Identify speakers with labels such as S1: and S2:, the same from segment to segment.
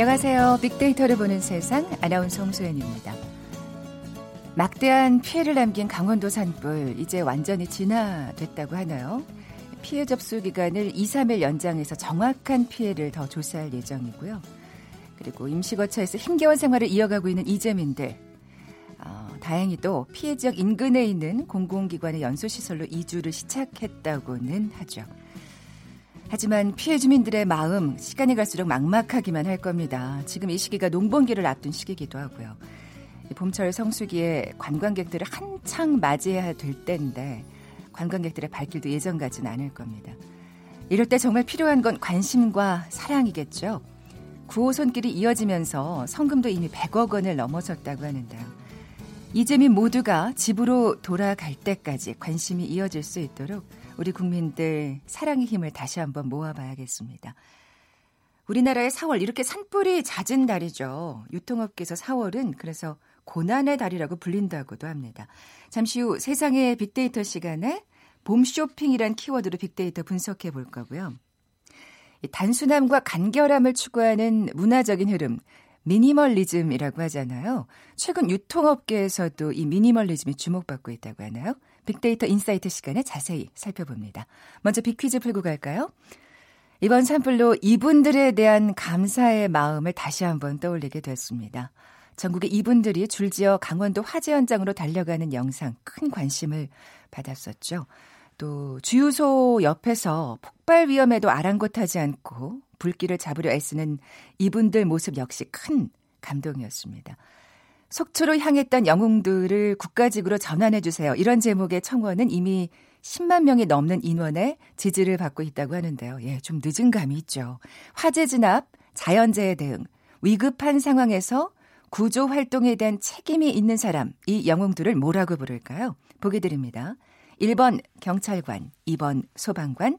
S1: 안녕하세요. 빅데이터를 보는 세상 아나운서 홍소연입니다. 막대한 피해를 남긴 강원도 산불 이제 완전히 진화됐다고 하나요? 피해 접수 기간을 2, 3일 연장해서 정확한 피해를 더 조사할 예정이고요. 그리고 임시거처에서 힘겨운 생활을 이어가고 있는 이재민들. 어, 다행히도 피해 지역 인근에 있는 공공기관의 연소시설로 이주를 시작했다고는 하죠. 하지만 피해 주민들의 마음 시간이 갈수록 막막하기만 할 겁니다. 지금 이 시기가 농번기를 앞둔 시기이기도 하고요. 봄철 성수기에 관광객들을 한창 맞이해야 될 때인데 관광객들의 발길도 예전 같지는 않을 겁니다. 이럴 때 정말 필요한 건 관심과 사랑이겠죠. 9호선길이 이어지면서 성금도 이미 100억 원을 넘어섰다고 하는데요. 이재민 모두가 집으로 돌아갈 때까지 관심이 이어질 수 있도록 우리 국민들 사랑의 힘을 다시 한번 모아봐야겠습니다. 우리나라의 4월 이렇게 산불이 잦은 달이죠. 유통업계에서 4월은 그래서 고난의 달이라고 불린다고도 합니다. 잠시 후 세상의 빅데이터 시간에 봄 쇼핑이란 키워드로 빅데이터 분석해 볼 거고요. 단순함과 간결함을 추구하는 문화적인 흐름, 미니멀리즘이라고 하잖아요. 최근 유통업계에서도 이 미니멀리즘이 주목받고 있다고 하나요? 빅데이터 인사이트 시간에 자세히 살펴봅니다. 먼저 빅퀴즈 풀고 갈까요? 이번 산불로 이분들에 대한 감사의 마음을 다시 한번 떠올리게 됐습니다. 전국의 이분들이 줄지어 강원도 화재 현장으로 달려가는 영상 큰 관심을 받았었죠. 또 주유소 옆에서 폭발 위험에도 아랑곳하지 않고 불길을 잡으려 애쓰는 이분들 모습 역시 큰 감동이었습니다. 속초로 향했던 영웅들을 국가직으로 전환해 주세요. 이런 제목의 청원은 이미 10만 명이 넘는 인원의 지지를 받고 있다고 하는데요. 예, 좀 늦은 감이 있죠. 화재 진압, 자연재해 대응, 위급한 상황에서 구조 활동에 대한 책임이 있는 사람, 이 영웅들을 뭐라고 부를까요? 보기 드립니다. 1번 경찰관, 2번 소방관,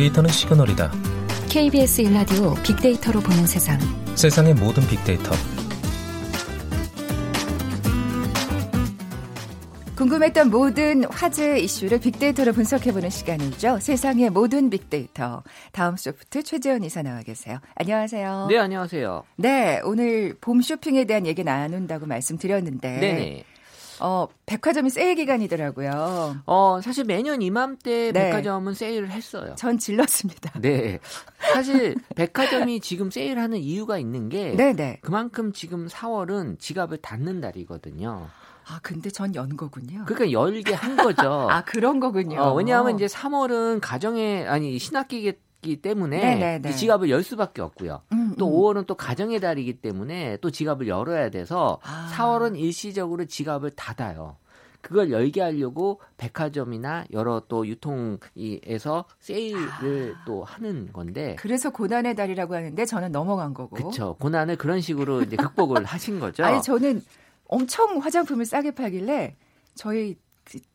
S2: 데이터는 시그널이다.
S3: KBS 일라디오 빅데이터로 보는 세상.
S2: 세상의 모든 빅데이터.
S1: 궁금했던 모든 화제 이슈를 빅데이터로 분석해보는 시간이죠. 세상의 모든 빅데이터. 다음 소프트 최재현 이사 나와 계세요. 안녕하세요.
S4: 네, 안녕하세요.
S1: 네, 오늘 봄 쇼핑에 대한 얘기 나눈다고 말씀드렸는데.
S4: 네네.
S1: 어, 백화점이 세일 기간이더라고요.
S4: 어, 사실 매년 이맘때 네. 백화점은 세일을 했어요.
S1: 전 질렀습니다.
S4: 네. 사실 백화점이 지금 세일하는 이유가 있는 게 네네. 그만큼 지금 4월은 지갑을 닫는 달이거든요.
S1: 아, 근데 전 연 거군요.
S4: 그러니까 열게 한 거죠.
S1: 아, 그런 거군요.
S4: 어, 왜냐하면 이제 3월은 가정에, 아니, 신학기기 기 때문에 이 지갑을 열 수밖에 없고요. 음, 또 음. 5월은 또 가정의 달이기 때문에 또 지갑을 열어야 돼서 아. 4월은 일시적으로 지갑을 닫아요. 그걸 열게 하려고 백화점이나 여러 또 유통에서 세일을 아. 또 하는 건데.
S1: 그래서 고난의 달이라고 하는데 저는 넘어간 거고.
S4: 그렇죠. 고난을 그런 식으로 이제 극복을 하신 거죠.
S1: 아니 저는 엄청 화장품을 싸게 팔길래 저희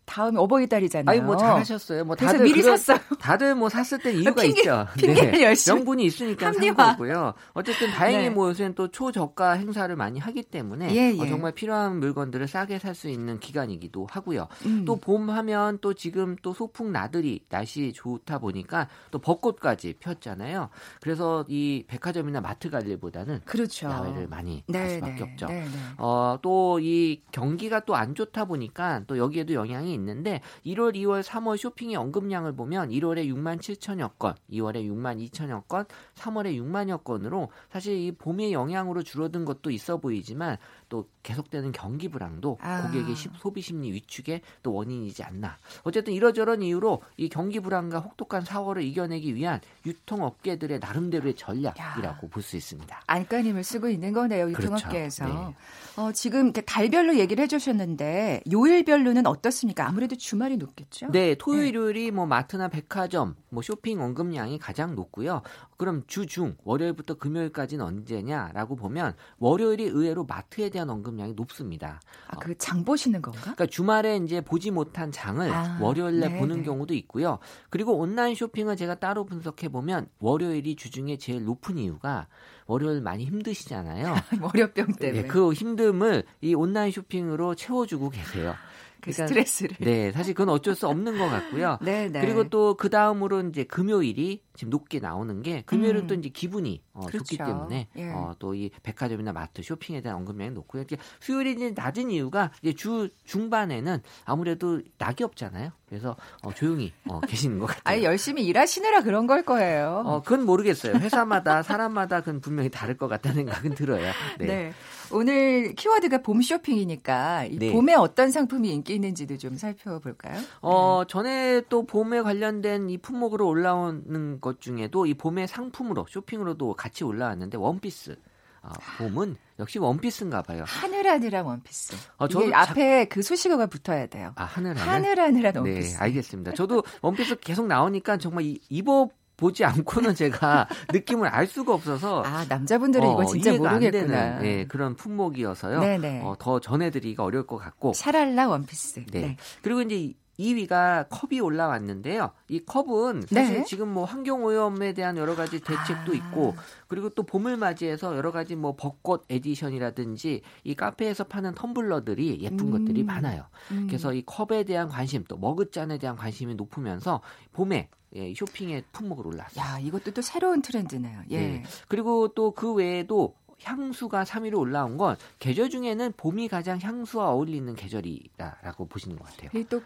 S1: 다음에 어버이달이잖아요.
S4: 아니 뭐 잘하셨어요. 뭐
S1: 다들 미리
S4: 그런,
S1: 샀어요.
S4: 다들 뭐 샀을 때 이유가
S1: 핑계,
S4: 있죠.
S1: 핑계를 네. 열심히
S4: 명분이 있으니까 산 거고요. 어쨌든 다행히 네. 뭐 요새는 또 초저가 행사를 많이 하기 때문에 예, 예. 어, 정말 필요한 물건들을 싸게 살 수 있는 기간이기도 하고요. 음. 또봄 하면 또 지금 또 소풍 나들이 날씨 좋다 보니까 또 벚꽃까지 폈잖아요. 그래서 이 백화점이나 마트 갈 일보다는 그렇죠. 야외를 많이 네, 갈 수밖에 네. 없죠. 네, 네. 어, 또 이 경기가 또 안 좋다 보니까 또 여기에도 영향이 있는데 1월, 2월, 3월 쇼핑의 언급량을 보면 1월에 6만 7천여 건, 2월에 6만 2천여 건, 3월에 6만여 건으로 사실 이 봄의 영향으로 줄어든 것도 있어 보이지만 또 계속되는 경기 불황도 아. 고객의 소비 심리 위축의 또 원인이지 않나. 어쨌든 이러저런 이유로 이 경기 불황과 혹독한 4월을 이겨내기 위한 유통업계들의 나름대로의 전략이라고 볼 수 있습니다.
S1: 안간힘을 쓰고 있는 거네요. 유통업계에서. 그렇죠. 네. 어, 지금 달별로 얘기를 해주셨는데 요일별로는 어떻습니까? 아무래도 주말이 높겠죠.
S4: 네, 토요일, 요일이 뭐 마트나 백화점, 뭐 쇼핑 언급량이 가장 높고요. 그럼 주중 월요일부터 금요일까지는 언제냐라고 보면 월요일이 의외로 마트에 대한 언급량이 높습니다.
S1: 아, 그 장 보시는 건가?
S4: 그러니까 주말에 이제 보지 못한 장을 아, 월요일에 네 보는 네. 경우도 있고요. 그리고 온라인 쇼핑을 제가 따로 분석해 보면 월요일이 주중에 제일 높은 이유가 월요일 많이 힘드시잖아요.
S1: 월요병 때문에.
S4: 네, 그 힘듦을 이 온라인 쇼핑으로 채워주고 계세요.
S1: 그 그러니까, 스트레스를.
S4: 네, 사실 그건 어쩔 수 없는 것 같고요. 네, 네. 그리고 또 그 다음으로 이제 금요일이 지금 높게 나오는 게 금요일은 음. 또 이제 기분이 어, 그렇죠. 좋기 때문에 예. 어, 또 이 백화점이나 마트 쇼핑에 대한 언급량이 높고요. 이렇게 수요일이 이제 낮은 이유가 이제 주 중반에는 아무래도 낙이 없잖아요. 그래서 어, 조용히 어, 계시는 것 같아요.
S1: 아니 열심히 일하시느라 그런 걸 거예요.
S4: 어, 그건 모르겠어요. 회사마다 사람마다 그건 분명히 다를 것 같다는 생각은 들어요. 네. 네.
S1: 오늘 키워드가 봄 쇼핑이니까 네. 봄에 어떤 상품이 인기 있는지도 좀 살펴볼까요?
S4: 어, 네. 전에 또 봄에 관련된 이 품목으로 올라오는 것 중에도 이 봄의 상품으로 쇼핑으로도 같이 올라왔는데 원피스. 아, 봄은 역시 원피스인가 봐요.
S1: 하늘하늘한 원피스. 어, 저도 이게 앞에 자... 그 수식어가 붙어야 돼요.
S4: 아, 하늘하늘.
S1: 하늘하늘한 네, 원피스.
S4: 네, 알겠습니다. 저도 원피스 계속 나오니까 정말 입어 보지 않고는 제가 느낌을 알 수가 없어서
S1: 아 남자분들은 어, 이거 진짜 모르겠구나.
S4: 네, 그런 품목이어서요. 어, 더 전해드리기가 어려울 것 같고.
S1: 샤랄라 원피스.
S4: 네. 네. 그리고 이제 2위가 컵이 올라왔는데요. 이 컵은 사실 네. 지금 뭐 환경 오염에 대한 여러 가지 대책도 아. 있고 그리고 또 봄을 맞이해서 여러 가지 뭐 벚꽃 에디션이라든지 이 카페에서 파는 텀블러들이 예쁜 음. 것들이 많아요. 음. 그래서 이 컵에 대한 관심 또 머그잔에 대한 관심이 높으면서 봄에 예, 쇼핑의 품목으로 올랐어요.
S1: 야, 이것도 또 새로운 트렌드네요. 예. 네.
S4: 그리고 또 그 외에도 향수가 3위로 올라온 건 계절 중에는 봄이 가장 향수와 어울리는 계절이라고 보시는 것 같아요.
S1: 또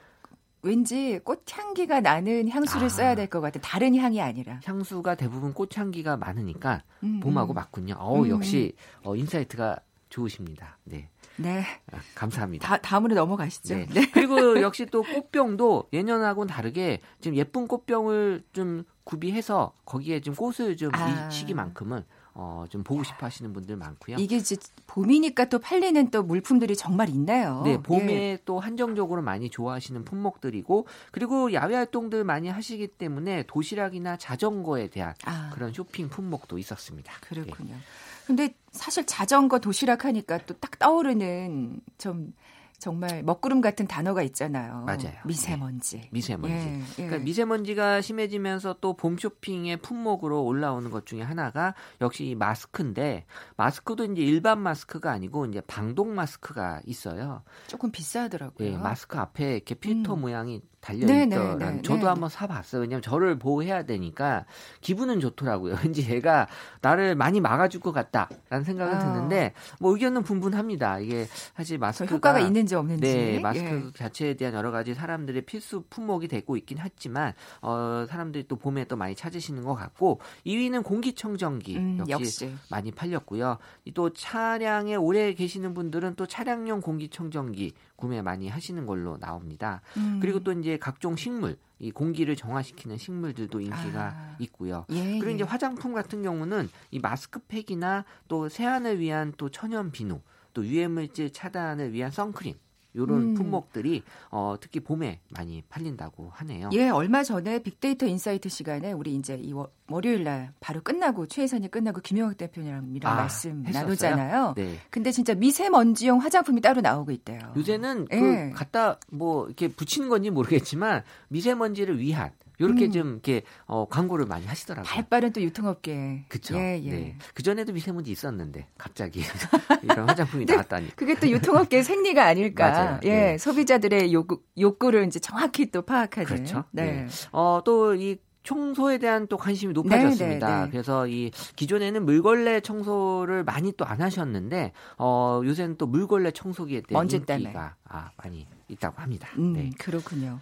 S1: 왠지 꽃향기가 나는 향수를 아, 써야 될 것 같아. 다른 향이 아니라.
S4: 향수가 대부분 꽃향기가 많으니까 음, 봄하고 음. 맞군요. 어우, 음, 역시 음. 어, 인사이트가 좋으십니다. 네.
S1: 네.
S4: 아, 감사합니다.
S1: 다, 다 음으로 넘어가시죠. 네.
S4: 네. 그리고 역시 또 꽃병도 예년하고는 다르게 지금 예쁜 꽃병을 좀 구비해서 거기에 좀 꽃을 좀이 아. 시기만큼은 어, 좀 보고 싶어 하시는 분들 많고요.
S1: 이게 이제 봄이니까 또 팔리는 또 물품들이 정말 있나요?
S4: 네, 봄에 예. 또 한정적으로 많이 좋아하시는 품목들이고 그리고 야외 활동들 많이 하시기 때문에 도시락이나 자전거에 대한 아. 그런 쇼핑 품목도 있었습니다.
S1: 그렇군요. 네. 근데 사실 자전거 도시락 하니까 또 딱 떠오르는 좀 정말 먹구름 같은 단어가 있잖아요.
S4: 맞아요.
S1: 미세먼지.
S4: 네. 미세먼지. 예, 예. 그러니까 미세먼지가 심해지면서 또 봄 쇼핑의 품목으로 올라오는 것 중에 하나가 역시 마스크인데 마스크도 이제 일반 마스크가 아니고 이제 방독 마스크가 있어요.
S1: 조금 비싸더라고요.
S4: 예, 마스크 앞에 이렇게 필터 음. 모양이 달려 네, 네. 네, 저도 네, 한번 사봤어요. 왜냐면 저를 보호해야 되니까 기분은 좋더라고요. 왠지 얘가 나를 많이 막아줄 것 같다라는 생각은 아. 드는데 뭐 의견은 분분합니다. 이게 사실 마스크가
S1: 효과가 있는 지 없는지.
S4: 네, 마스크 예. 자체에 대한 여러 가지 사람들의 필수 품목이 되고 있긴 했지만 어, 사람들이 또 봄에 또 많이 찾으시는 것 같고 2위는 공기청정기 음, 역시, 역시, 많이 팔렸고요. 또 차량에 오래 계시는 분들은 또 차량용 공기청정기 구매 많이 하시는 걸로 나옵니다. 음. 그리고 또 이제 각종 식물 이 공기를 정화시키는 식물들도 인기가 아. 있고요. 예, 그리고 예. 이제 화장품 같은 경우는 이 마스크팩이나 또 세안을 위한 또 천연 비누, 또 유해물질 차단을 위한 선크림 요런 음. 품목들이 어, 특히 봄에 많이 팔린다고 하네요.
S1: 예, 얼마 전에 빅데이터 인사이트 시간에 우리 이제 이 월요일 날 바로 끝나고 최혜선이 끝나고 김용학 대표님이랑 아, 말씀 했었어요? 나누잖아요. 네. 근데 진짜 미세먼지용 화장품이 따로 나오고 있대요.
S4: 요새는 예. 그 갖다 뭐 이렇게 붙이는 건지 모르겠지만 미세먼지를 위한 요렇게 음. 좀 이렇게 어, 광고를 많이 하시더라고요.
S1: 발빠른 또 유통업계.
S4: 그렇죠. 예, 예. 네. 그 전에도 미세먼지 있었는데 갑자기 이런 화장품이 나왔다니.
S1: 그게 또 유통업계의 생리가 아닐까. 맞아요. 예, 네. 소비자들의 욕구, 욕구를 이제 정확히 또 파악하는.
S4: 그렇죠. 네. 네. 어, 또이 청소에 대한 또 관심이 높아졌습니다. 네네네. 네, 네. 그래서 이 기존에는 물걸레 청소를 많이 또 안 하셨는데 어 요새는 또 물걸레 청소기에 대한 인기가 아, 많이 있다고 합니다.
S1: 음, 네. 그렇군요.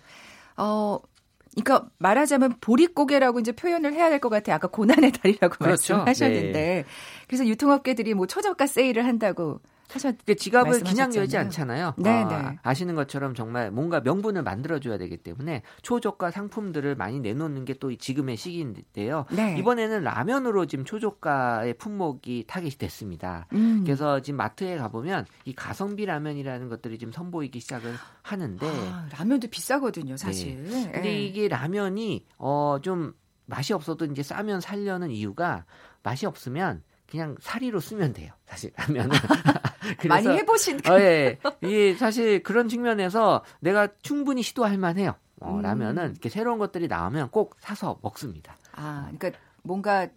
S1: 어 그러니까 말하자면 보릿고개라고 이제 표현을 해야 될 것 같아요. 아까 고난의 달이라고 그렇죠. 말씀하셨는데 네. 그래서 유통업계들이 뭐 초저가 세일을 한다고
S4: 하셨. 그 지갑을 그냥 열지 않잖아요. 네, 아, 네. 아시는 것처럼 정말 뭔가 명분을 만들어줘야 되기 때문에 초저가 상품들을 많이 내놓는 게 또 지금의 시기인데요. 네. 이번에는 라면으로 지금 초저가의 품목이 타겟이 됐습니다. 음. 그래서 지금 마트에 가보면 이 가성비 라면이라는 것들이 지금 선보이기 시작을 하는데 아,
S1: 라면도 비싸거든요, 사실. 네.
S4: 근데 네. 이게 라면이 어 좀 맛이 없어도 이제 싸면 살려는 이유가 맛이 없으면 그냥 사리로 쓰면 돼요. 사실 라면은
S1: 많이 해보신
S4: 어, 예, 이 사실 그런 측면에서 내가 충분히 시도할 만해요. 어, 음. 라면은 이렇게 새로운 것들이 나오면 꼭 사서 먹습니다.
S1: 아, 그러니까 뭔가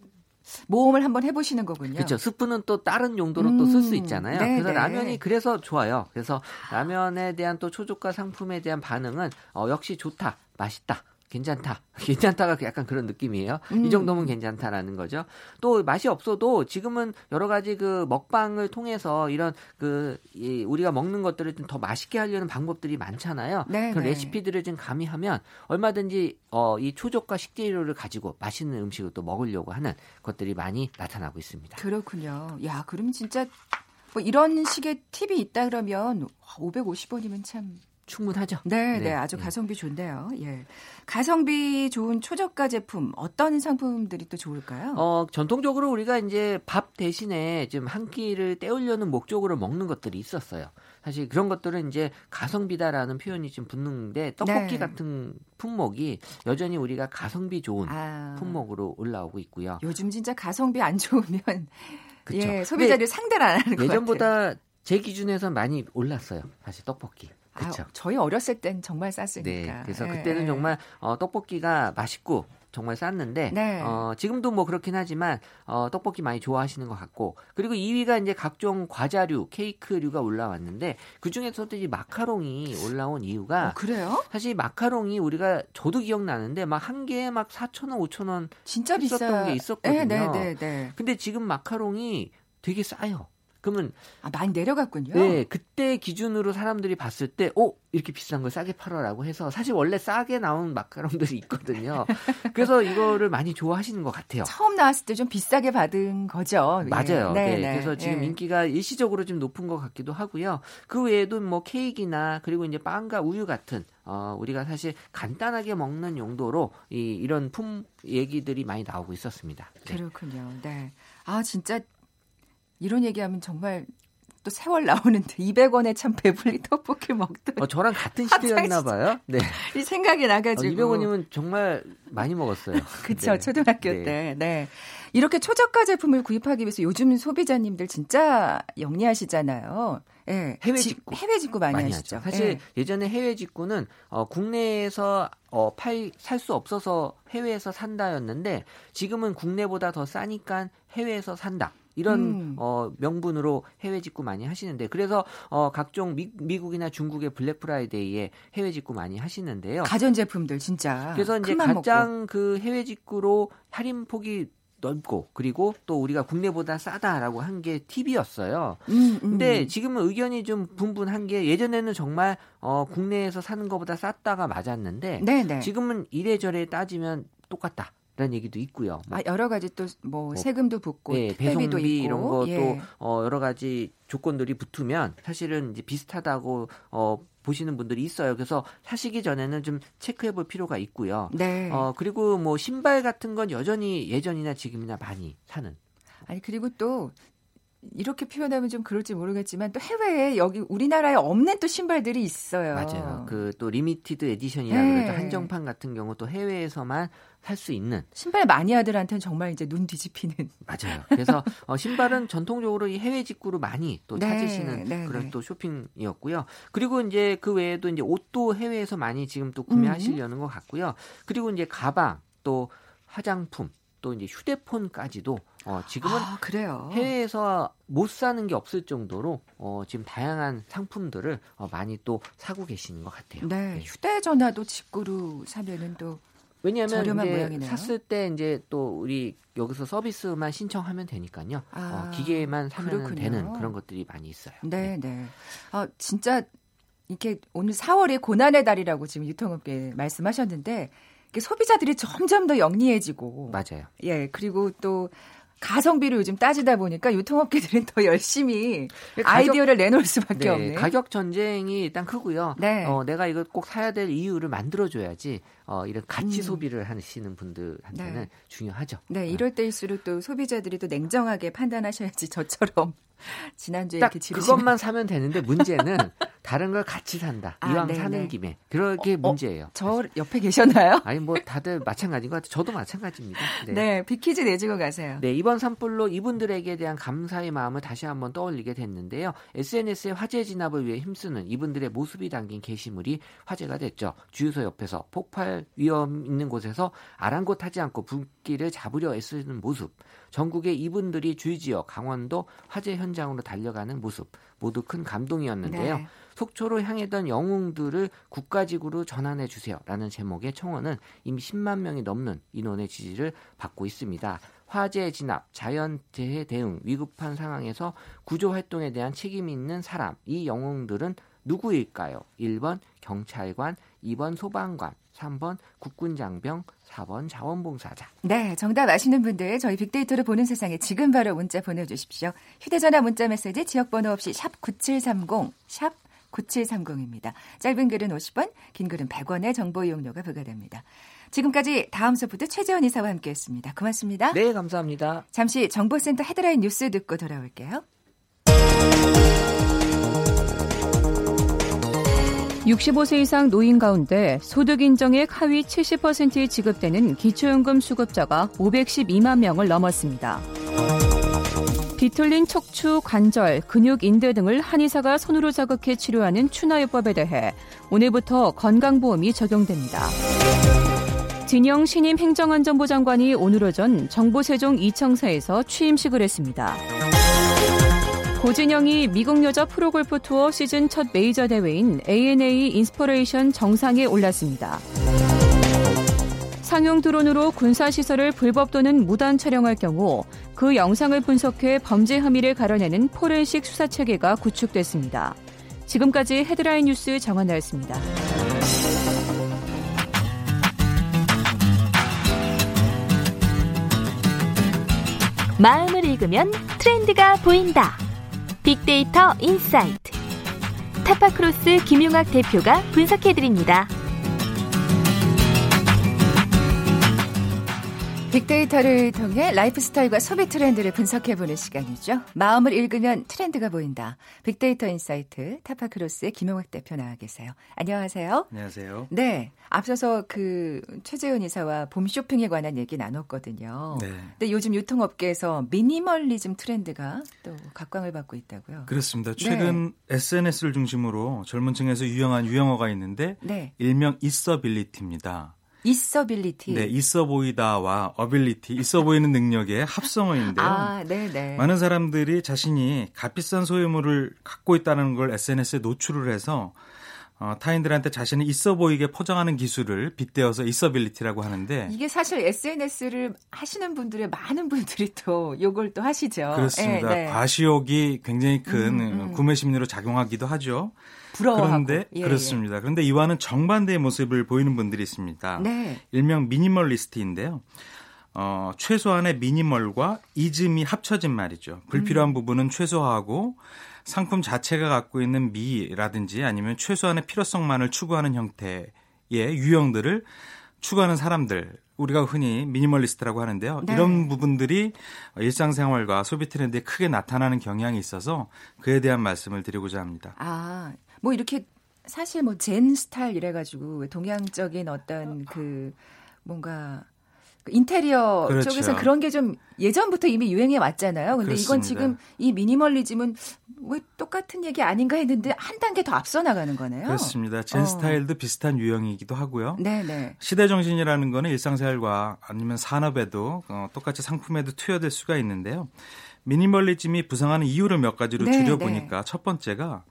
S1: 모험을 한번 해보시는 거군요.
S4: 그렇죠. 스프는 또 다른 용도로 음. 또쓸 수 있잖아요. 네 그래서 네. 라면이 그래서 좋아요. 그래서 라면에 대한 또 초저가 상품에 대한 반응은 어, 역시 좋다, 맛있다. 괜찮다. 괜찮다가 약간 그런 느낌이에요. 음. 이 정도면 괜찮다라는 거죠. 또 맛이 없어도 지금은 여러 가지 그 먹방을 통해서 이런 그 이, 우리가 먹는 것들을 좀 더 맛있게 하려는 방법들이 많잖아요. 네, 그 네. 레시피들을 좀 가미하면 얼마든지 어, 이 초저가 식재료를 가지고 맛있는 음식을 또 먹으려고 하는 것들이 많이 나타나고 있습니다.
S1: 그렇군요. 야, 그러면 진짜 뭐 이런 식의 팁이 있다 그러면 550원이면 참
S4: 충분하죠.
S1: 네, 네, 네, 아주 네. 가성비 좋네요. 예. 가성비 좋은 초저가 제품 어떤 상품들이 또 좋을까요?
S4: 어, 전통적으로 우리가 이제 밥 대신에 좀 한 끼를 때우려는 목적으로 먹는 것들이 있었어요. 사실 그런 것들은 이제 가성비다라는 표현이 좀 붙는데 떡볶이 네. 같은 품목이 여전히 우리가 가성비 좋은 아. 품목으로 올라오고 있고요.
S1: 요즘 진짜 가성비 안 좋으면 그쵸. 예, 소비자들 상대를 안 하는 것
S4: 예전보다 제 기준에서 많이 올랐어요. 사실 떡볶이.
S1: 그렇죠. 저희 어렸을 땐 정말 쌌으니까.
S4: 네, 그래서 네. 그때는 정말 어, 떡볶이가 맛있고 정말 쌌는데 네. 어, 지금도 뭐 그렇긴 하지만 어, 떡볶이 많이 좋아하시는 것 같고 그리고 2위가 이제 각종 과자류, 케이크류가 올라왔는데 그 중에서도 이 마카롱이 올라온 이유가
S1: 어, 그래요?
S4: 사실 마카롱이 우리가 저도 기억나는데 막 한 개에 막 4천 원, 5천 원
S1: 진짜 비쌌던
S4: 게 있었거든요. 네, 네, 네, 네. 근데 지금 마카롱이 되게 싸요. 그러면
S1: 아, 많이 내려갔군요.
S4: 네, 그때 기준으로 사람들이 봤을 때, 어 이렇게 비싼 걸 싸게 팔아라고 해서 사실 원래 싸게 나온 마카롱들이 있거든요. 그래서 이거를 많이 좋아하시는 것 같아요.
S1: 처음 나왔을 때 좀 비싸게 받은 거죠.
S4: 맞아요. 네, 네. 네. 그래서 지금 네. 인기가 일시적으로 좀 높은 것 같기도 하고요. 그 외에도 뭐 케이크나 그리고 이제 빵과 우유 같은 어, 우리가 사실 간단하게 먹는 용도로 이, 이런 품 얘기들이 많이 나오고 있었습니다.
S1: 네. 그렇군요. 네. 아 진짜 이런 얘기하면 정말 또 세월 나오는데 200원에 참 배불리 떡볶이 먹던.
S4: 어, 저랑 같은 시대였나 봐요. 네.
S1: 이 생각이 나가지고. 어,
S4: 200원이면 정말 많이 먹었어요.
S1: 그렇죠. 네. 초등학교 네. 때. 네. 이렇게 초저가 제품을 구입하기 위해서 요즘 소비자님들 진짜 영리하시잖아요. 네.
S4: 해외 직구.
S1: 해외 직구 많이, 많이 하시죠.
S4: 하죠. 사실 네. 예전에 해외 직구는 어, 국내에서 어, 팔, 살 수 없어서 해외에서 산다였는데 지금은 국내보다 더 싸니까 해외에서 산다. 이런 음. 어, 명분으로 해외 직구 많이 하시는데 그래서 어, 각종 미, 미국이나 중국의 블랙 프라이데이에 해외 직구 많이 하시는데요.
S1: 가전 제품들 진짜.
S4: 그래서 이제 가장 먹고. 그 해외 직구로 할인 폭이 넓고 그리고 또 우리가 국내보다 싸다라고 한 게 팁이었어요. 음, 음. 근데 지금은 의견이 좀 분분한 게 예전에는 정말 어 국내에서 사는 것보다 쌌다가 맞았는데 네네. 네. 지금은 이래저래 따지면 똑같다. 라는 얘기도 있고요.
S1: 뭐, 아, 여러 가지 또뭐 뭐 세금도 붙고 네, 배송비 있고.
S4: 이런 것도 예. 어, 여러 가지 조건들이 붙으면 사실은 이제 비슷하다고 어, 보시는 분들이 있어요. 그래서 사시기 전에는 좀 체크해 볼 필요가 있고요. 네. 어, 그리고 뭐 신발 같은 건 여전히 예전이나 지금이나 많이 사는.
S1: 아니 그리고 또 이렇게 표현하면 좀 그럴지 모르겠지만 또 해외에 여기 우리나라에 없는 또 신발들이 있어요.
S4: 맞아요. 그 또 limited edition이라 네. 그래서 한정판 같은 경우 또 해외에서만 살 수 있는
S1: 신발 마니아들한테는 정말 이제 눈 뒤집히는
S4: 맞아요. 그래서 어, 신발은 전통적으로 이 해외 직구로 많이 또 네. 찾으시는 네. 그런 네. 또 쇼핑이었고요. 그리고 이제 그 외에도 이제 옷도 해외에서 많이 지금 또 구매하시려는 음. 것 같고요. 그리고 이제 가방 또 화장품 또 이제 휴대폰까지도 어, 지금은 아, 해외에서 못 사는 게 없을 정도로 어, 지금 다양한 상품들을 어, 많이 또 사고 계시는 것 같아요.
S1: 네, 네. 휴대전화도 직구로 사면은 또
S4: 왜냐하면 이제 모양이네요. 샀을 때 이제 또 우리 여기서 서비스만 신청하면 되니까요. 아, 어, 기계만 사면 그렇군요. 되는 그런 것들이 많이 있어요.
S1: 네, 네. 네. 아, 진짜 이렇게 오늘 4월이 고난의 달이라고 지금 유통업계 말씀하셨는데 소비자들이 점점 더 영리해지고
S4: 맞아요.
S1: 예, 그리고 또 가성비를 요즘 따지다 보니까 유통업계들은 더 열심히 가격, 아이디어를 내놓을 수밖에 네, 없네.
S4: 가격 전쟁이 일단 크고요. 네. 어, 내가 이거 꼭 사야 될 이유를 만들어줘야지 어, 이런 가치 음. 소비를 하시는 분들한테는 네. 중요하죠.
S1: 네, 이럴 때일수록 또 소비자들이 또 냉정하게 판단하셔야지 저처럼 지난주에
S4: 딱 그것만 사면 되는데 문제는 다른 걸 같이 산다. 아, 이왕 네네. 사는 김에 그렇게 어, 어 문제예요. 어,
S1: 저 옆에 계셨나요?
S4: 아니 뭐 다들 마찬가지인 것 같아요. 저도 마찬가지입니다.
S1: 네. 네, 비키즈 내주고 가세요.
S4: 네, 이번 산불로 이분들에게 대한 감사의 마음을 다시 한번 떠올리게 됐는데요. SNS의 화재 진압을 위해 힘쓰는 이분들의 모습이 담긴 게시물이 화제가 됐죠. 주유소 옆에서 폭발 위험 있는 곳에서 아랑곳하지 않고 불길을 잡으려 애쓰는 모습. 전국의 이분들이 주지역 강원도 화재 현장으로 달려가는 모습 모두 큰 감동이었는데요. 네. 속초로 향했던 영웅들을 국가직으로 전환해 주세요라는 제목의 청원은 이미 10만 명이 넘는 인원의 지지를 받고 있습니다. 화재 진압, 자연 재해 대응, 위급한 상황에서 구조 활동에 대한 책임이 있는 사람, 이 영웅들은 누구일까요? 1번 경찰관, 2번 소방관, 3번 국군 장병, 4번 자원봉사자.
S1: 네, 정답 아시는 분들 저희 빅데이터를 보는 세상에 지금 바로 문자 보내주십시오. 휴대전화 문자 메시지 지역번호 없이 샵 9730, 샵 9730입니다. 짧은 글은 50원, 긴 글은 100원의 정보 이용료가 부과됩니다. 지금까지 다음 소프트 최재원 이사와 함께했습니다. 고맙습니다.
S4: 네, 감사합니다.
S1: 잠시 정보센터 헤드라인 뉴스 듣고 돌아올게요.
S3: 65세 이상 노인 가운데 소득 인정액 하위 70%에 지급되는 기초연금 수급자가 512만 명을 넘었습니다. 비틀린 척추, 관절, 근육, 인대 등을 한의사가 손으로 자극해 치료하는 추나요법에 대해 오늘부터 건강보험이 적용됩니다. 진영 신임 행정안전부 장관이 오늘 오전 정부세종 이청사에서 취임식을 했습니다. 고진영이 미국 여자 프로골프 투어 시즌 첫 메이저 대회인 ANA 인스퍼레이션 정상에 올랐습니다. 상용 드론으로 군사시설을 불법 또는 무단 촬영할 경우 그 영상을 분석해 범죄 혐의를 가려내는 포렌식 수사 체계가 구축됐습니다. 지금까지 헤드라인 뉴스 정한나였습니다.
S5: 마음을 읽으면 트렌드가 보인다. 빅데이터 인사이트. 타파크로스 김용학 대표가 분석해드립니다.
S1: 빅데이터를 통해 라이프 스타일과 소비 트렌드를 분석해보는 시간이죠. 마음을 읽으면 트렌드가 보인다. 빅데이터 인사이트 타파크로스의 김용학 대표 나와 계세요. 안녕하세요.
S6: 안녕하세요.
S1: 네. 앞서서 그 최재훈 이사와 봄 쇼핑에 관한 얘기 나눴거든요. 네. 근데 요즘 유통업계에서 미니멀리즘 트렌드가 또 각광을 받고 있다고요.
S6: 그렇습니다. 최근 네. SNS를 중심으로 젊은 층에서 유용한 유행어가 있는데 네. 일명 있어빌리티입니다.
S1: 있어빌리티.
S6: 네, 있어 보이다와 어빌리티, 있어 보이는 능력의 합성어인데요. 아, 네, 네. 많은 사람들이 자신이 값비싼 소유물을 갖고 있다는 걸 SNS에 노출을 해서 어, 타인들한테 자신이 있어 보이게 포장하는 기술을 빗대어서 있어빌리티라고 하는데
S1: 이게 사실 SNS를 하시는 분들의 많은 분들이 또 요걸 또 하시죠.
S6: 그렇습니다. 네, 네. 과시욕이 굉장히 큰 음, 음. 구매 심리로 작용하기도 하죠. 부러워하고. 그런데 예, 예. 그렇습니다. 예. 그런데 이와는 정반대의 모습을 보이는 분들이 있습니다. 네. 일명 미니멀리스트인데요. 어, 최소한의 미니멀과 이즘이 합쳐진 말이죠. 불필요한 음. 부분은 최소화하고 상품 자체가 갖고 있는 미라든지 아니면 최소한의 필요성만을 추구하는 형태의 유형들을 추구하는 사람들 우리가 흔히 미니멀리스트라고 하는데요. 네. 이런 부분들이 일상생활과 소비 트렌드에 크게 나타나는 경향이 있어서 그에 대한 말씀을 드리고자 합니다.
S1: 아, 뭐 이렇게 사실 뭐 젠 스타일 이래 가지고 동양적인 어떤 그 뭔가 그 인테리어 그렇죠. 쪽에서 그런 게 좀 예전부터 이미 유행해 왔잖아요. 근데 그렇습니다. 이건 지금 이 미니멀리즘은 왜 똑같은 얘기 아닌가 했는데 한 단계 더 앞서 나가는 거네요.
S6: 그렇습니다. 젠 어. 스타일도 비슷한 유형이기도 하고요. 네네. 시대 정신이라는 거는 일상생활과 아니면 산업에도 어, 똑같이 상품에도 투여될 수가 있는데요. 미니멀리즘이 부상하는 이유를 몇 가지로 네, 줄여보니까 네. 첫 번째가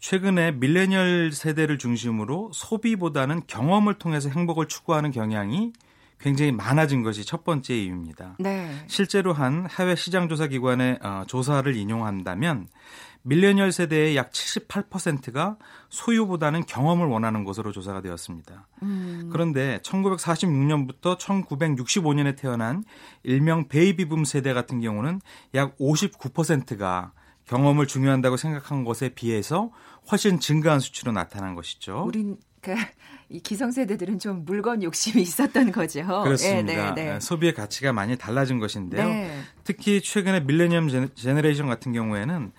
S6: 최근에 밀레니얼 세대를 중심으로 소비보다는 경험을 통해서 행복을 추구하는 경향이 굉장히 많아진 것이 첫 번째 이유입니다. 네. 실제로 한 해외 시장 조사 기관의 어, 조사를 인용한다면 밀레니얼 세대의 약 78%가 소유보다는 경험을 원하는 것으로 조사가 되었습니다. 음. 그런데 1946년부터 1965년에 태어난 일명 베이비붐 세대 같은 경우는 약 59%가 경험을 중요한다고 생각한 것에 비해서 훨씬 증가한 수치로 나타난 것이죠.
S1: 우린 그 이 기성세대들은 좀 물건 욕심이 있었던 거죠.
S6: 그렇습니다. 네, 네, 네. 소비의 가치가 많이 달라진 것인데요. 네. 특히 최근에 millennium generation 같은 경우에는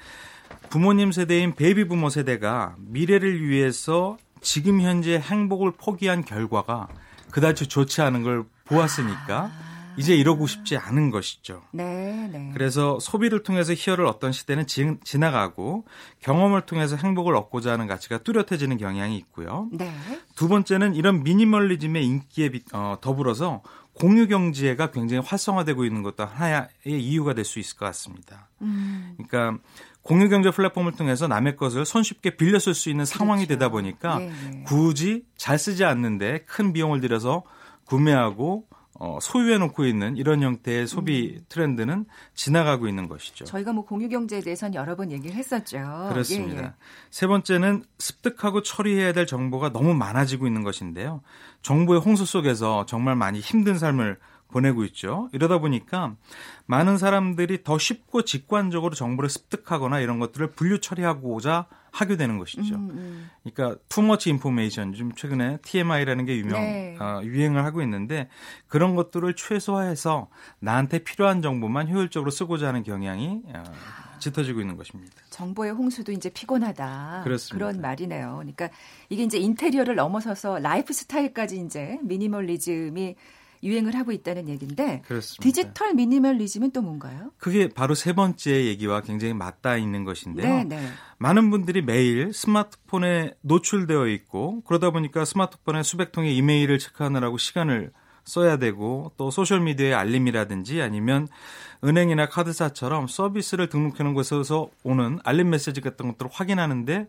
S6: 부모님 세대인 베이비 부머 세대가 미래를 위해서 지금 현재 행복을 포기한 결과가 그다지 좋지 않은 걸 보았으니까 아. 이제 이러고 싶지 않은 것이죠. 네, 네. 그래서 소비를 통해서 희열을 얻던 시대는 지, 지나가고 경험을 통해서 행복을 얻고자 하는 가치가 뚜렷해지는 경향이 있고요. 네. 두 번째는 이런 미니멀리즘의 인기에 어, 더불어서 공유 경제가 굉장히 활성화되고 있는 것도 하나의 이유가 될 수 있을 것 같습니다. 음. 그러니까 공유 경제 플랫폼을 통해서 남의 것을 손쉽게 빌려 쓸 수 있는 상황이 그렇죠. 되다 보니까 네. 굳이 잘 쓰지 않는데 큰 비용을 들여서 구매하고 어, 소유해 놓고 있는 이런 형태의 소비 음. 트렌드는 지나가고 있는 것이죠.
S1: 저희가 뭐 공유 경제에 대해서는 여러 번 얘기를 했었죠.
S6: 그렇습니다. 예, 예. 세 번째는 습득하고 처리해야 될 정보가 너무 많아지고 있는 것인데요. 정보의 홍수 속에서 정말 많이 힘든 삶을 보내고 있죠. 이러다 보니까 많은 사람들이 더 쉽고 직관적으로 정보를 습득하거나 이런 것들을 분류 처리하고자 하게 되는 것이죠. 음, 음. 그러니까 투머치 인포메이션 좀 최근에 TMI라는 게 유명 네. 어, 유행을 하고 있는데 그런 것들을 최소화해서 나한테 필요한 정보만 효율적으로 쓰고자 하는 경향이 어, 짙어지고 있는 것입니다.
S1: 정보의 홍수도 이제 피곤하다. 그렇습니다. 그런 말이네요. 그러니까 이게 이제 인테리어를 넘어서서 라이프 스타일까지 이제 미니멀리즘이 유행을 하고 있다는 얘기인데 그렇습니다. 디지털 미니멀리즘은 또 뭔가요?
S6: 그게 바로 세 번째 얘기와 굉장히 맞닿아 있는 것인데요. 네, 네. 많은 분들이 매일 스마트폰에 노출되어 있고 그러다 보니까 스마트폰에 수백 통의 이메일을 체크하느라고 시간을 써야 되고 또 소셜 미디어의 알림이라든지 아니면 은행이나 카드사처럼 서비스를 등록해 놓은 곳에서 오는 알림 메시지 같은 것들을 확인하는데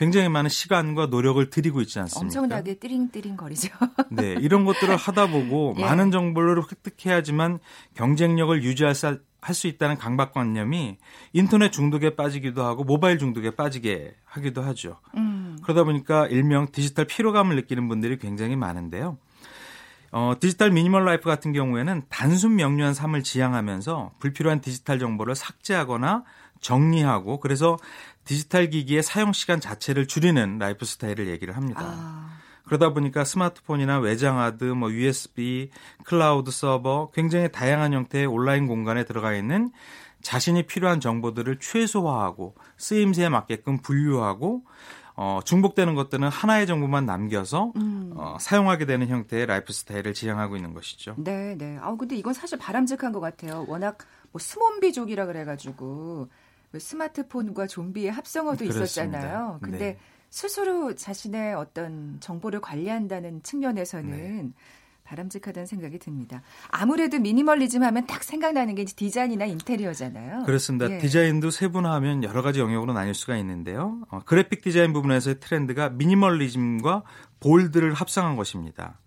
S6: 굉장히 많은 시간과 노력을 들이고 있지 않습니까?
S1: 엄청나게 띠링띠링 거리죠.
S6: 네, 이런 것들을 하다 보고 예. 많은 정보를 획득해야지만 경쟁력을 유지할 수, 할수 있다는 강박관념이 인터넷 중독에 빠지기도 하고 모바일 중독에 빠지게 하기도 하죠. 음. 그러다 보니까 일명 디지털 피로감을 느끼는 분들이 굉장히 많은데요. 어, 디지털 미니멀 라이프 같은 경우에는 단순 명료한 삶을 지향하면서 불필요한 디지털 정보를 삭제하거나 정리하고 그래서 디지털 기기의 사용 시간 자체를 줄이는 라이프 스타일을 얘기를 합니다. 아. 그러다 보니까 스마트폰이나 외장하드, 뭐 USB, 클라우드 서버, 굉장히 다양한 형태의 온라인 공간에 들어가 있는 자신이 필요한 정보들을 최소화하고 쓰임새에 맞게끔 분류하고 어, 중복되는 것들은 하나의 정보만 남겨서 음. 어, 사용하게 되는 형태의 라이프 스타일을 지향하고 있는 것이죠.
S1: 네, 네. 아, 근데 이건 사실 바람직한 것 같아요. 워낙 뭐 스몸비족이라 그래가지고 스마트폰과 좀비의 합성어도 그렇습니다. 있었잖아요. 근데 네. 스스로 자신의 어떤 정보를 관리한다는 측면에서는 네. 바람직하다는 생각이 듭니다. 아무래도 미니멀리즘 하면 딱 생각나는 게 디자인이나 인테리어잖아요.
S6: 그렇습니다. 예. 디자인도 세분화하면 여러 가지 영역으로 나뉠 수가 있는데요. 어, 그래픽 디자인 부분에서의 트렌드가 미니멀리즘과 bold를 합성한 것입니다.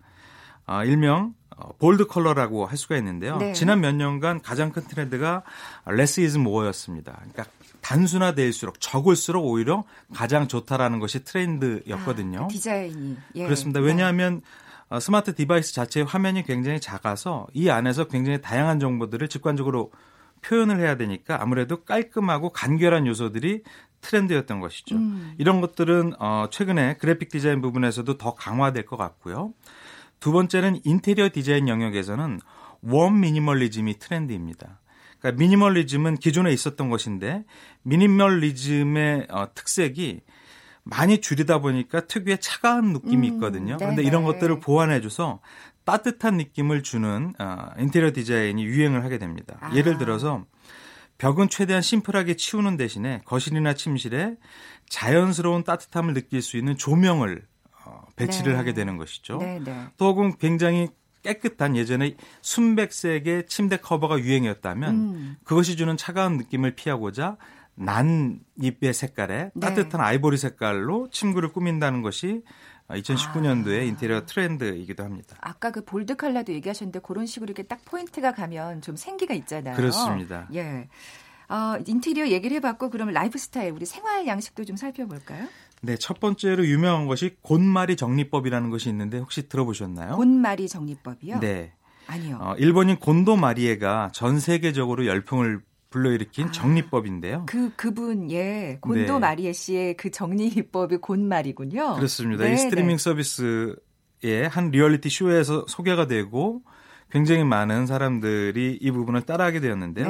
S6: 어, 일명 어, bold color라고 할 수가 있는데요. 네. 지난 몇 년간 가장 큰 트렌드가 less is more였습니다. 그러니까 단순화될수록 적을수록 오히려 가장 좋다라는 것이 트렌드였거든요. 아,
S1: 그 디자인이
S6: 예. 그렇습니다. 네. 왜냐하면 네. 스마트 디바이스 자체의 화면이 굉장히 작아서 이 안에서 굉장히 다양한 정보들을 직관적으로 표현을 해야 되니까 아무래도 깔끔하고 간결한 요소들이 트렌드였던 것이죠. 음. 이런 것들은 어, 최근에 그래픽 디자인 부분에서도 더 강화될 것 같고요. 두 번째는 인테리어 디자인 영역에서는 웜 미니멀리즘이 트렌드입니다. 그러니까 미니멀리즘은 기존에 있었던 것인데 미니멀리즘의 어, 특색이 많이 줄이다 보니까 특유의 차가운 느낌이 음, 있거든요. 그런데 음, 이런 것들을 보완해줘서 따뜻한 느낌을 주는 어, 인테리어 디자인이 유행을 하게 됩니다. 아. 예를 들어서 벽은 최대한 심플하게 치우는 대신에 거실이나 침실에 자연스러운 따뜻함을 느낄 수 있는 조명을 배치를 네. 하게 되는 것이죠. 네, 네. 또 혹은 굉장히 깨끗한 예전에 순백색의 침대 커버가 유행이었다면 음. 그것이 주는 차가운 느낌을 피하고자 난 잎의 색깔에 네. 따뜻한 아이보리 색깔로 침구를 꾸민다는 것이 2019년도에 아. 인테리어 트렌드이기도 합니다.
S1: 아까 그 bold color도 얘기하셨는데 그런 식으로 이렇게 딱 포인트가 가면 좀 생기가 있잖아요.
S6: 그렇습니다.
S1: 예. 어, 인테리어 얘기를 해봤고 그러면 라이프 스타일, 우리 생활 양식도 좀 살펴볼까요?
S6: 네, 첫 번째로 유명한 것이 곤마리 정리법이라는 것이 있는데 혹시 들어보셨나요?
S1: 곤마리 정리법이요?
S6: 네.
S1: 아니요.
S6: 어, 일본인 곤도 마리에가 전 세계적으로 열풍을 불러일으킨 아, 정리법인데요.
S1: 그 그분 예 곤도 네. 마리에 씨의 그 정리법이 곤마리군요.
S6: 그렇습니다. 네, 이 스트리밍 네. 서비스의 한 리얼리티 쇼에서 소개가 되고 굉장히 많은 사람들이 이 부분을 따라하게 되었는데요.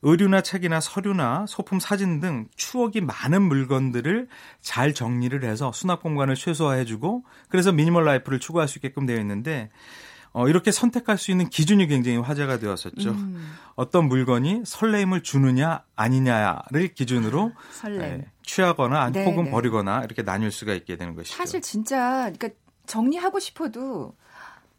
S6: 네. 의류나 책이나 서류나 소품 사진 등 추억이 많은 물건들을 잘 정리를 해서 수납 공간을 최소화해주고 그래서 미니멀 라이프를 추구할 수 있게끔 되어 있는데 어, 이렇게 선택할 수 있는 기준이 굉장히 화제가 되었었죠. 음. 어떤 물건이 설레임을 주느냐 아니냐를 기준으로 설렘. 에, 취하거나 네, 혹은 네. 버리거나 이렇게 나뉠 수가 있게 되는 것이죠.
S1: 사실 진짜 그러니까 정리하고 싶어도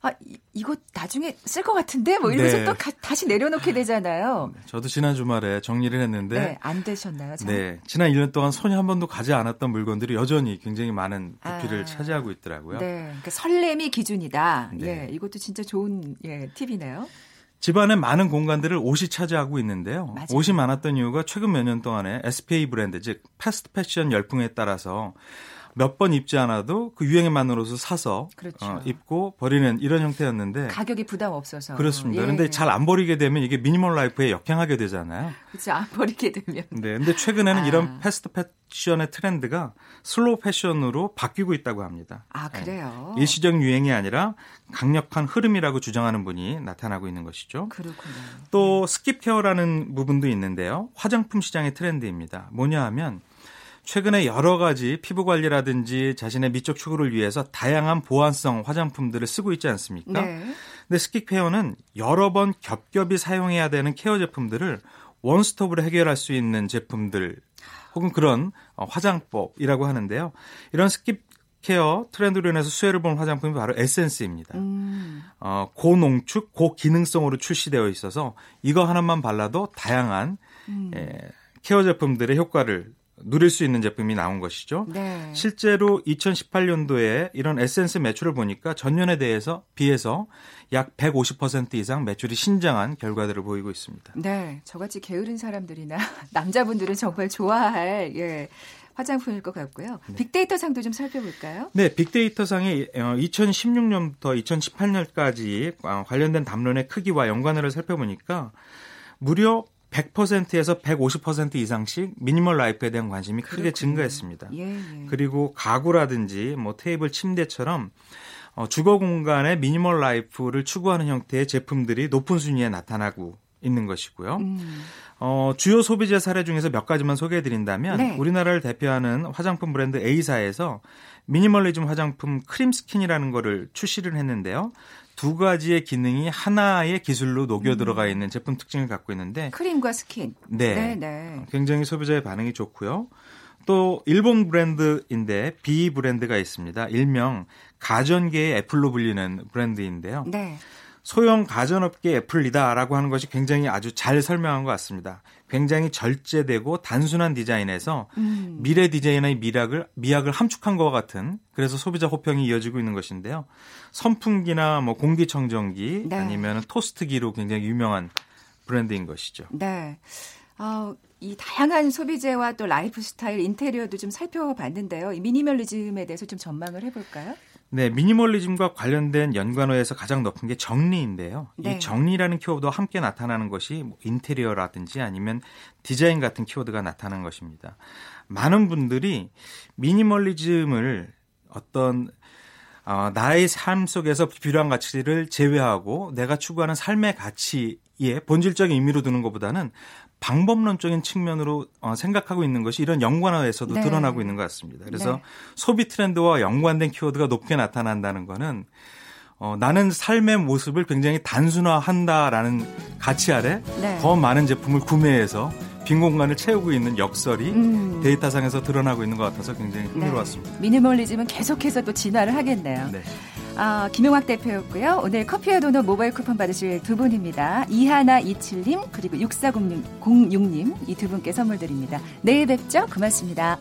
S1: 아, 이, 거 나중에 쓸 것 같은데? 뭐 이러면서 네. 또 가, 다시 내려놓게 되잖아요.
S6: 네, 저도 지난 주말에 정리를 했는데.
S1: 네, 안 되셨나요? 잘?
S6: 네. 지난 1년 동안 손이 한 번도 가지 않았던 물건들이 여전히 굉장히 많은 부피를 아, 차지하고 있더라고요.
S1: 네. 그러니까 설렘이 기준이다. 네. 예. 이것도 진짜 좋은 예, 팁이네요.
S6: 집안에 많은 공간들을 옷이 차지하고 있는데요. 맞아요. 옷이 많았던 이유가 최근 몇 년 동안에 SPA 브랜드, 즉 패스트 패션 열풍에 따라서 몇 번 입지 않아도 그 유행에 옷을 사서 그렇죠. 어, 입고 버리는 이런 형태였는데
S1: 가격이 부담 없어서
S6: 그렇습니다. 그런데 예. 잘안 버리게 되면 이게 미니멀 라이프에 역행하게 되잖아요.
S1: 그렇죠. 안 버리게 되면.
S6: 네. 근데 최근에는 아. 이런 패스트 패션의 트렌드가 slow fashion으로 바뀌고 있다고 합니다.
S1: 아, 그래요?
S6: 네. 일시적 유행이 아니라 강력한 흐름이라고 주장하는 분이 나타나고 있는 것이죠.
S1: 그렇군요.
S6: 또 skip care라는 부분도 있는데요. 화장품 시장의 트렌드입니다. 뭐냐 하면 최근에 여러 가지 피부 관리라든지 자신의 미적 추구를 위해서 다양한 보완성 화장품들을 쓰고 있지 않습니까? 네. 근데 스키케어는 여러 번 겹겹이 사용해야 되는 케어 제품들을 원스톱으로 해결할 수 있는 제품들 혹은 그런 어, 화장법이라고 하는데요. 이런 skip care 트렌드로 인해서 수혜를 본 화장품이 바로 에센스입니다. 음. 어, 고농축, 고기능성으로 출시되어 있어서 이거 하나만 발라도 다양한 음. 에, 케어 제품들의 효과를 누릴 수 있는 제품이 나온 것이죠. 네. 실제로 2018년도에 이런 에센스 매출을 보니까 전년에 대해서 비해서 약 150% 이상 매출이 신장한 결과들을 보이고 있습니다.
S1: 네, 저같이 게으른 사람들이나 남자분들은 정말 좋아할 예. 화장품일 것 같고요. 네. 빅데이터 상도 좀 살펴볼까요?
S6: 네, 빅데이터 상이 2016년부터 어, 2018년까지 어, 관련된 담론의 크기와 연관을 살펴보니까 무려 100%에서 150% 이상씩 미니멀 라이프에 대한 관심이 크게 그렇군요. 증가했습니다. 예, 예. 그리고 가구라든지 뭐 테이블, 침대처럼 어, 주거 공간의 미니멀 라이프를 추구하는 형태의 제품들이 높은 순위에 나타나고 있는 것이고요. 음. 어, 주요 소비재 사례 중에서 몇 가지만 소개해 드린다면 네. 우리나라를 대표하는 화장품 브랜드 A사에서 미니멀리즘 화장품 크림스킨이라는 거를 출시를 했는데요. 두 가지의 기능이 하나의 기술로 녹여 들어가 음. 있는 제품 특징을 갖고 있는데
S1: 크림과 스킨.
S6: 네. 네, 네. 굉장히 소비자의 반응이 좋고요. 또 일본 브랜드인데 B 브랜드가 있습니다. 일명 가전계의 애플로 불리는 브랜드인데요. 네. 소형 가전업계 애플이다라고 하는 것이 굉장히 아주 잘 설명한 것 같습니다. 굉장히 절제되고 단순한 디자인에서 음. 미래 디자인의 미학을 미학을 함축한 것 같은 그래서 소비자 호평이 이어지고 있는 것인데요. 선풍기나 뭐 공기청정기 네. 아니면 토스트기로 굉장히 유명한 브랜드인 것이죠.
S1: 네. 어, 이 다양한 소비재와 또 라이프 스타일, 인테리어도 좀 살펴봤는데요. 이 미니멀리즘에 대해서 좀 전망을 해볼까요?
S6: 네, 미니멀리즘과 관련된 연관어에서 가장 높은 게 정리인데요. 네. 이 정리라는 키워드와 함께 나타나는 것이 뭐 인테리어라든지 아니면 디자인 같은 키워드가 나타나는 것입니다. 많은 분들이 미니멀리즘을 어떤 어, 나의 삶 속에서 필요한 가치를 제외하고 내가 추구하는 삶의 가치에 본질적인 의미로 두는 것보다는 방법론적인 측면으로 어, 생각하고 있는 것이 이런 연관어에서도 네. 드러나고 있는 것 같습니다. 그래서 네. 소비 트렌드와 연관된 키워드가 높게 나타난다는 거는 어, 나는 삶의 모습을 굉장히 단순화한다라는 가치 아래 네. 더 많은 제품을 구매해서 빈 공간을 채우고 있는 역설이 음. 데이터상에서 드러나고 있는 것 같아서 굉장히 흥미로웠습니다.
S1: 네. 미니멀리즘은 계속해서 또 진화를 하겠네요. 네. 아, 김용학 대표였고요. 오늘 커피와 도넛 모바일 쿠폰 받으실 두 분입니다. 이하나 이칠님 그리고 6406님 이 두 분께 선물 드립니다. 내일 뵙죠. 고맙습니다.